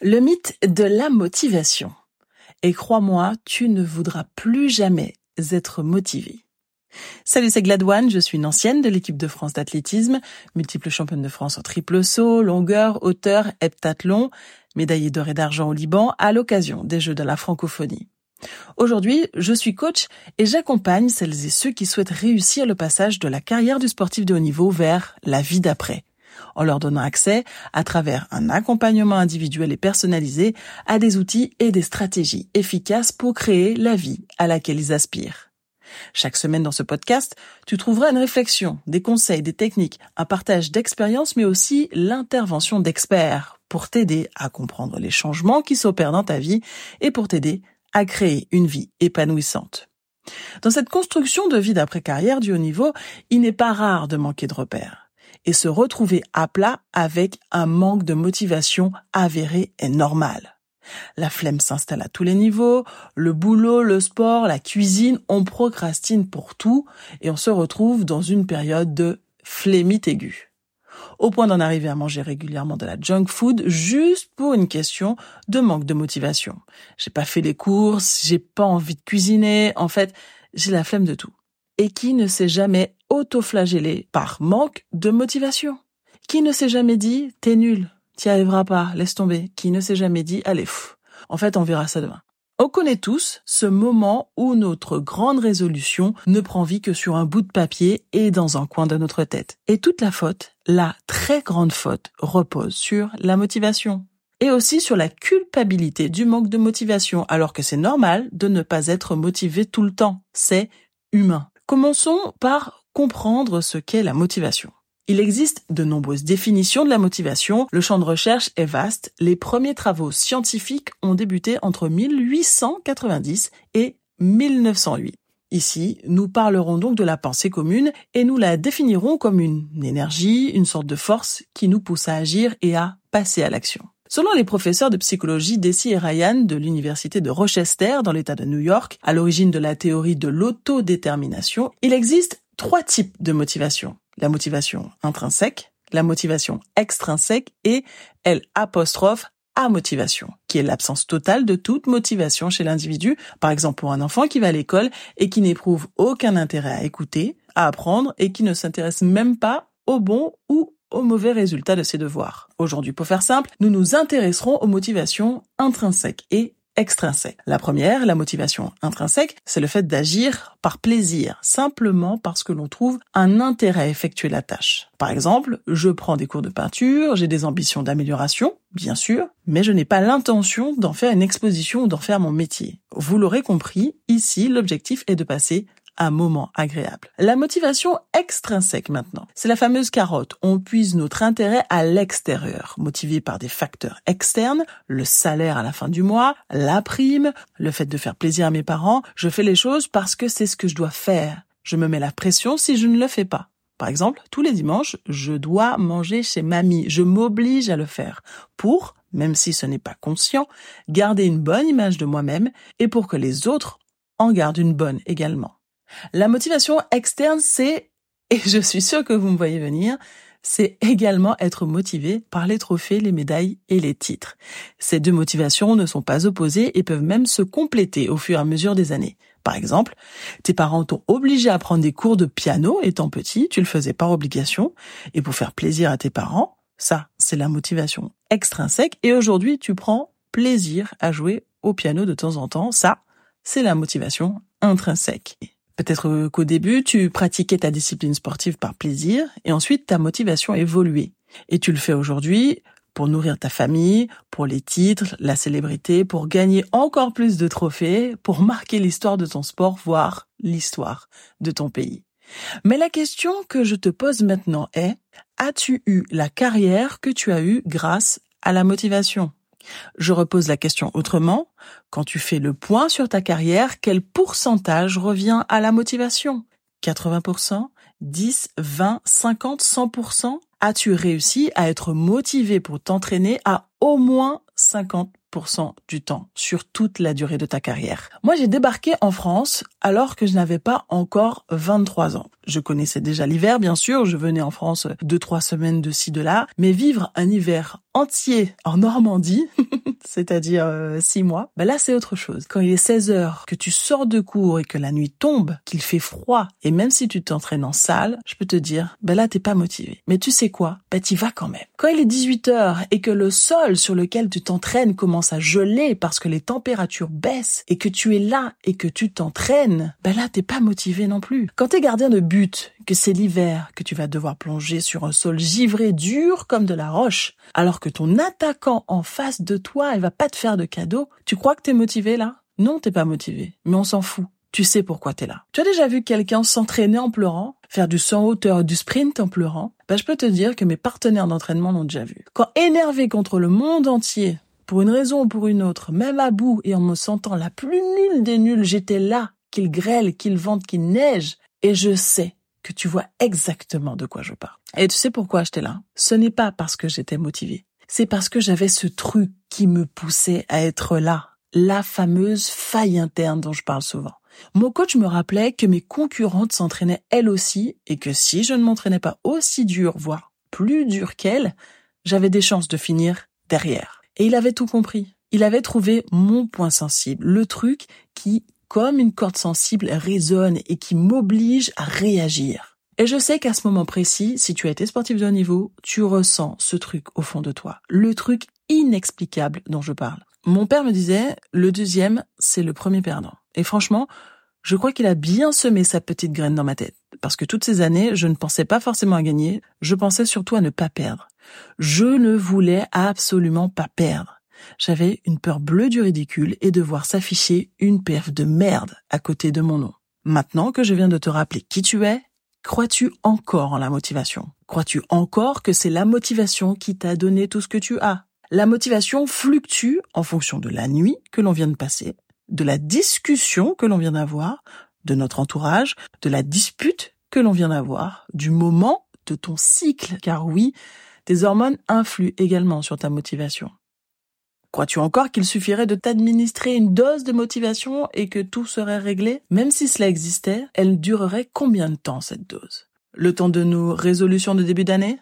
Le mythe de la motivation. Et crois-moi, tu ne voudras plus jamais être motivé. Salut, c'est Gladouane, je suis une ancienne de l'équipe de France d'athlétisme, multiple championne de France en triple saut, longueur, hauteur, heptathlon, médaillée d'or et d'argent au Liban à l'occasion des Jeux de la francophonie. Aujourd'hui, je suis coach et j'accompagne celles et ceux qui souhaitent réussir le passage de la carrière du sportif de haut niveau vers la vie d'après en leur donnant accès, à travers un accompagnement individuel et personnalisé, à des outils et des stratégies efficaces pour créer la vie à laquelle ils aspirent. Chaque semaine dans ce podcast, tu trouveras une réflexion, des conseils, des techniques, un partage d'expériences, mais aussi l'intervention d'experts pour t'aider à comprendre les changements qui s'opèrent dans ta vie et pour t'aider à créer une vie épanouissante. Dans cette construction de vie d'après-carrière du haut niveau, il n'est pas rare de manquer de repères et se retrouver à plat avec un manque de motivation avéré est normal. La flemme s'installe à tous les niveaux, le boulot, le sport, la cuisine, on procrastine pour tout et on se retrouve dans une période de flémite aiguë. Au point d'en arriver à manger régulièrement de la junk food juste pour une question de manque de motivation. J'ai pas fait les courses, j'ai pas envie de cuisiner, en fait, j'ai la flemme de tout. Et qui ne s'est jamais auto-flagellé par manque de motivation. Qui ne s'est jamais dit t'es nul, t'y arriveras pas, laisse tomber. Qui ne s'est jamais dit allez, pff, en fait on verra ça demain. On connaît tous ce moment où notre grande résolution ne prend vie que sur un bout de papier et dans un coin de notre tête. Et toute la faute, la très grande faute, repose sur la motivation. Et aussi sur la culpabilité du manque de motivation, alors que c'est normal de ne pas être motivé tout le temps. C'est humain. Commençons par comprendre ce qu'est la motivation. Il existe de nombreuses définitions de la motivation, le champ de recherche est vaste, les premiers travaux scientifiques ont débuté entre 1890 et 1908. Ici, nous parlerons donc de la pensée commune et nous la définirons comme une énergie, une sorte de force qui nous pousse à agir et à passer à l'action. Selon les professeurs de psychologie Desi et Ryan de l'université de Rochester dans l'état de New York, à l'origine de la théorie de l'autodétermination, il existe trois types de motivation. La motivation intrinsèque, la motivation extrinsèque et L apostrophe à motivation, qui est l'absence totale de toute motivation chez l'individu, par exemple pour un enfant qui va à l'école et qui n'éprouve aucun intérêt à écouter, à apprendre et qui ne s'intéresse même pas au bon ou au mauvais résultat de ses devoirs. Aujourd'hui, pour faire simple, nous nous intéresserons aux motivations intrinsèques et extrinsèques. La première, la motivation intrinsèque, c'est le fait d'agir par plaisir, simplement parce que l'on trouve un intérêt à effectuer la tâche. Par exemple, je prends des cours de peinture, j'ai des ambitions d'amélioration, bien sûr, mais je n'ai pas l'intention d'en faire une exposition ou d'en faire mon métier. Vous l'aurez compris, ici, l'objectif est de passer un moment agréable. La motivation extrinsèque maintenant, c'est la fameuse carotte. On puise notre intérêt à l'extérieur, motivé par des facteurs externes, le salaire à la fin du mois, la prime, le fait de faire plaisir à mes parents. Je fais les choses parce que c'est ce que je dois faire. Je me mets la pression si je ne le fais pas. Par exemple, tous les dimanches, je dois manger chez mamie. Je m'oblige à le faire pour, même si ce n'est pas conscient, garder une bonne image de moi-même et pour que les autres en gardent une bonne également. La motivation externe, c'est, et je suis sûre que vous me voyez venir, c'est également être motivé par les trophées, les médailles et les titres. Ces deux motivations ne sont pas opposées et peuvent même se compléter au fur et à mesure des années. Par exemple, tes parents t'ont obligé à prendre des cours de piano étant petit, tu le faisais par obligation, et pour faire plaisir à tes parents, ça, c'est la motivation extrinsèque, et aujourd'hui, tu prends plaisir à jouer au piano de temps en temps, ça, c'est la motivation intrinsèque. Peut-être qu'au début, tu pratiquais ta discipline sportive par plaisir et ensuite ta motivation a évolué. Et tu le fais aujourd'hui pour nourrir ta famille, pour les titres, la célébrité, pour gagner encore plus de trophées, pour marquer l'histoire de ton sport, voire l'histoire de ton pays. Mais la question que je te pose maintenant est, as-tu eu la carrière que tu as eue grâce à la motivation? Je repose la question autrement. Quand tu fais le point sur ta carrière, quel pourcentage revient à la motivation? 80%, 10, 20, 50, 100% As-tu réussi à être motivé pour t'entraîner à au moins 50 du temps sur toute la durée de ta carrière. Moi, j'ai débarqué en France alors que je n'avais pas encore 23 ans. Je connaissais déjà l'hiver, bien sûr, je venais en France deux, trois semaines de ci, de là, mais vivre un hiver entier en Normandie, c'est-à-dire euh, six mois, ben là c'est autre chose. Quand il est 16 heures, que tu sors de cours et que la nuit tombe, qu'il fait froid, et même si tu t'entraînes en salle, je peux te dire, ben là t'es pas motivé. Mais tu sais quoi? Ben t'y vas quand même. Quand il est 18 heures et que le sol sur lequel tu t'entraînes commence à geler parce que les températures baissent et que tu es là et que tu t'entraînes, ben là t'es pas motivé non plus. Quand t'es gardien de but, que c'est l'hiver, que tu vas devoir plonger sur un sol givré dur comme de la roche, alors que ton attaquant en face de toi, elle va pas te faire de cadeau, tu crois que t'es motivé là? Non, t'es pas motivé, mais on s'en fout. Tu sais pourquoi t'es là. Tu as déjà vu quelqu'un s'entraîner en pleurant, faire du saut en hauteur, du sprint en pleurant? Ben je peux te dire que mes partenaires d'entraînement l'ont déjà vu. Quand énervé contre le monde entier, pour une raison ou pour une autre, même à bout et en me sentant la plus nulle des nulles, j'étais là, qu'il grêle, qu'il vente, qu'il neige, et je sais que tu vois exactement de quoi je parle. Et tu sais pourquoi j'étais là? Ce n'est pas parce que j'étais motivée. C'est parce que j'avais ce truc qui me poussait à être là. La fameuse faille interne dont je parle souvent. Mon coach me rappelait que mes concurrentes s'entraînaient elles aussi et que si je ne m'entraînais pas aussi dur, voire plus dur qu'elles, j'avais des chances de finir derrière. Et il avait tout compris. Il avait trouvé mon point sensible, le truc qui comme une corde sensible résonne et qui m'oblige à réagir. Et je sais qu'à ce moment précis, si tu as été sportif de haut niveau, tu ressens ce truc au fond de toi, le truc inexplicable dont je parle. Mon père me disait, le deuxième, c'est le premier perdant. Et franchement, je crois qu'il a bien semé sa petite graine dans ma tête. Parce que toutes ces années, je ne pensais pas forcément à gagner, je pensais surtout à ne pas perdre. Je ne voulais absolument pas perdre. J'avais une peur bleue du ridicule et de voir s'afficher une perf de merde à côté de mon nom. Maintenant que je viens de te rappeler qui tu es, crois-tu encore en la motivation? Crois-tu encore que c'est la motivation qui t'a donné tout ce que tu as? La motivation fluctue en fonction de la nuit que l'on vient de passer, de la discussion que l'on vient d'avoir, de notre entourage, de la dispute que l'on vient d'avoir, du moment de ton cycle, car oui, tes hormones influent également sur ta motivation. Crois-tu encore qu'il suffirait de t'administrer une dose de motivation et que tout serait réglé? Même si cela existait, elle durerait combien de temps cette dose? Le temps de nos résolutions de début d'année?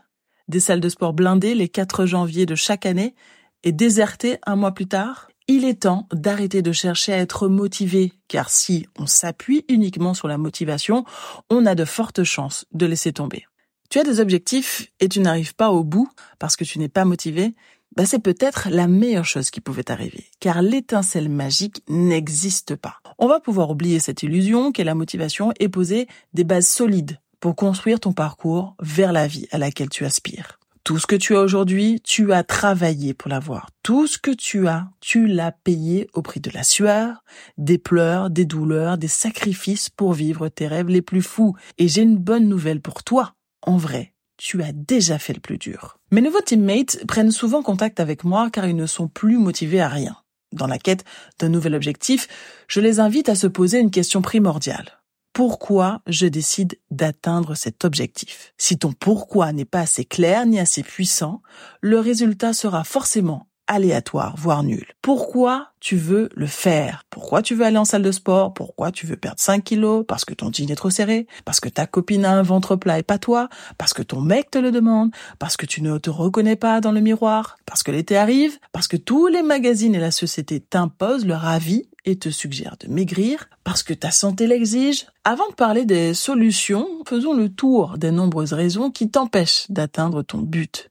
Des salles de sport blindées les 4 janvier de chaque année et désertées un mois plus tard? Il est temps d'arrêter de chercher à être motivé, car si on s'appuie uniquement sur la motivation, on a de fortes chances de laisser tomber. Tu as des objectifs et tu n'arrives pas au bout parce que tu n'es pas motivé, bah c'est peut-être la meilleure chose qui pouvait arriver, car l'étincelle magique n'existe pas. On va pouvoir oublier cette illusion qu'est la motivation et poser des bases solides pour construire ton parcours vers la vie à laquelle tu aspires. Tout ce que tu as aujourd'hui, tu as travaillé pour l'avoir. Tout ce que tu as, tu l'as payé au prix de la sueur, des pleurs, des douleurs, des sacrifices pour vivre tes rêves les plus fous. Et j'ai une bonne nouvelle pour toi. En vrai, tu as déjà fait le plus dur. Mes nouveaux teammates prennent souvent contact avec moi car ils ne sont plus motivés à rien. Dans la quête d'un nouvel objectif, je les invite à se poser une question primordiale. Pourquoi je décide d'atteindre cet objectif. Si ton pourquoi n'est pas assez clair ni assez puissant, le résultat sera forcément aléatoire, voire nul. Pourquoi tu veux le faire? Pourquoi tu veux aller en salle de sport? Pourquoi tu veux perdre 5 kilos? Parce que ton jean est trop serré? Parce que ta copine a un ventre plat et pas toi? Parce que ton mec te le demande? Parce que tu ne te reconnais pas dans le miroir? Parce que l'été arrive? Parce que tous les magazines et la société t'imposent leur avis et te suggèrent de maigrir parce que ta santé l'exige. Avant de parler des solutions, faisons le tour des nombreuses raisons qui t'empêchent d'atteindre ton but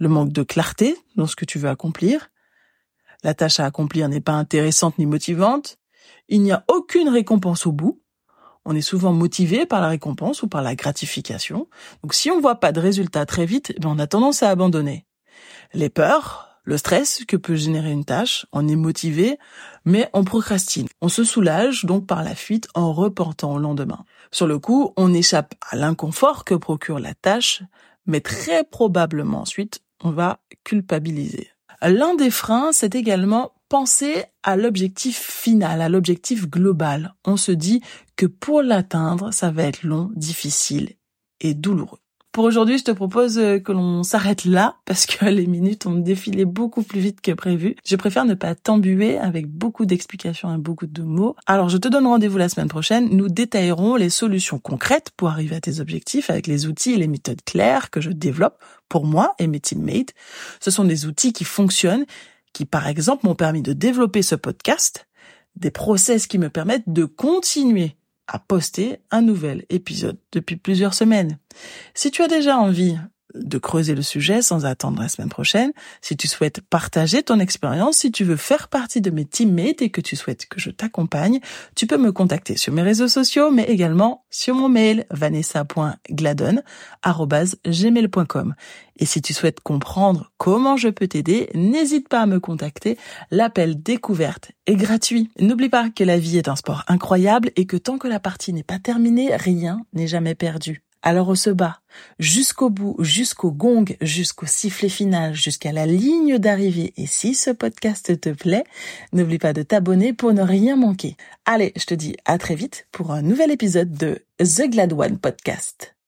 le manque de clarté dans ce que tu veux accomplir. La tâche à accomplir n'est pas intéressante ni motivante. Il n'y a aucune récompense au bout. On est souvent motivé par la récompense ou par la gratification. Donc si on voit pas de résultat très vite, ben, on a tendance à abandonner. Les peurs, le stress que peut générer une tâche, on est motivé, mais on procrastine. On se soulage donc par la fuite en reportant au lendemain. Sur le coup, on échappe à l'inconfort que procure la tâche, mais très probablement ensuite, on va culpabiliser. L'un des freins, c'est également penser à l'objectif final, à l'objectif global. On se dit que pour l'atteindre, ça va être long, difficile et douloureux. Pour aujourd'hui, je te propose euh, que l'on s'arrête là parce que les minutes ont défilé beaucoup plus vite que prévu. Je préfère ne pas t'embuer avec beaucoup d'explications et beaucoup de mots. Alors, je te donne rendez-vous la semaine prochaine. Nous détaillerons les solutions concrètes pour arriver à tes objectifs avec les outils et les méthodes claires que je développe pour moi et mes teammates. Ce sont des outils qui fonctionnent qui par exemple m'ont permis de développer ce podcast, des process qui me permettent de continuer à poster un nouvel épisode depuis plusieurs semaines. Si tu as déjà envie de creuser le sujet sans attendre la semaine prochaine. Si tu souhaites partager ton expérience, si tu veux faire partie de mes teammates et que tu souhaites que je t'accompagne, tu peux me contacter sur mes réseaux sociaux, mais également sur mon mail vanessa.gladon.gmail.com. Et si tu souhaites comprendre comment je peux t'aider, n'hésite pas à me contacter. L'appel découverte est gratuit. N'oublie pas que la vie est un sport incroyable et que tant que la partie n'est pas terminée, rien n'est jamais perdu. Alors on se bat jusqu'au bout, jusqu'au gong, jusqu'au sifflet final, jusqu'à la ligne d'arrivée. Et si ce podcast te plaît, n'oublie pas de t'abonner pour ne rien manquer. Allez, je te dis à très vite pour un nouvel épisode de The Glad One Podcast.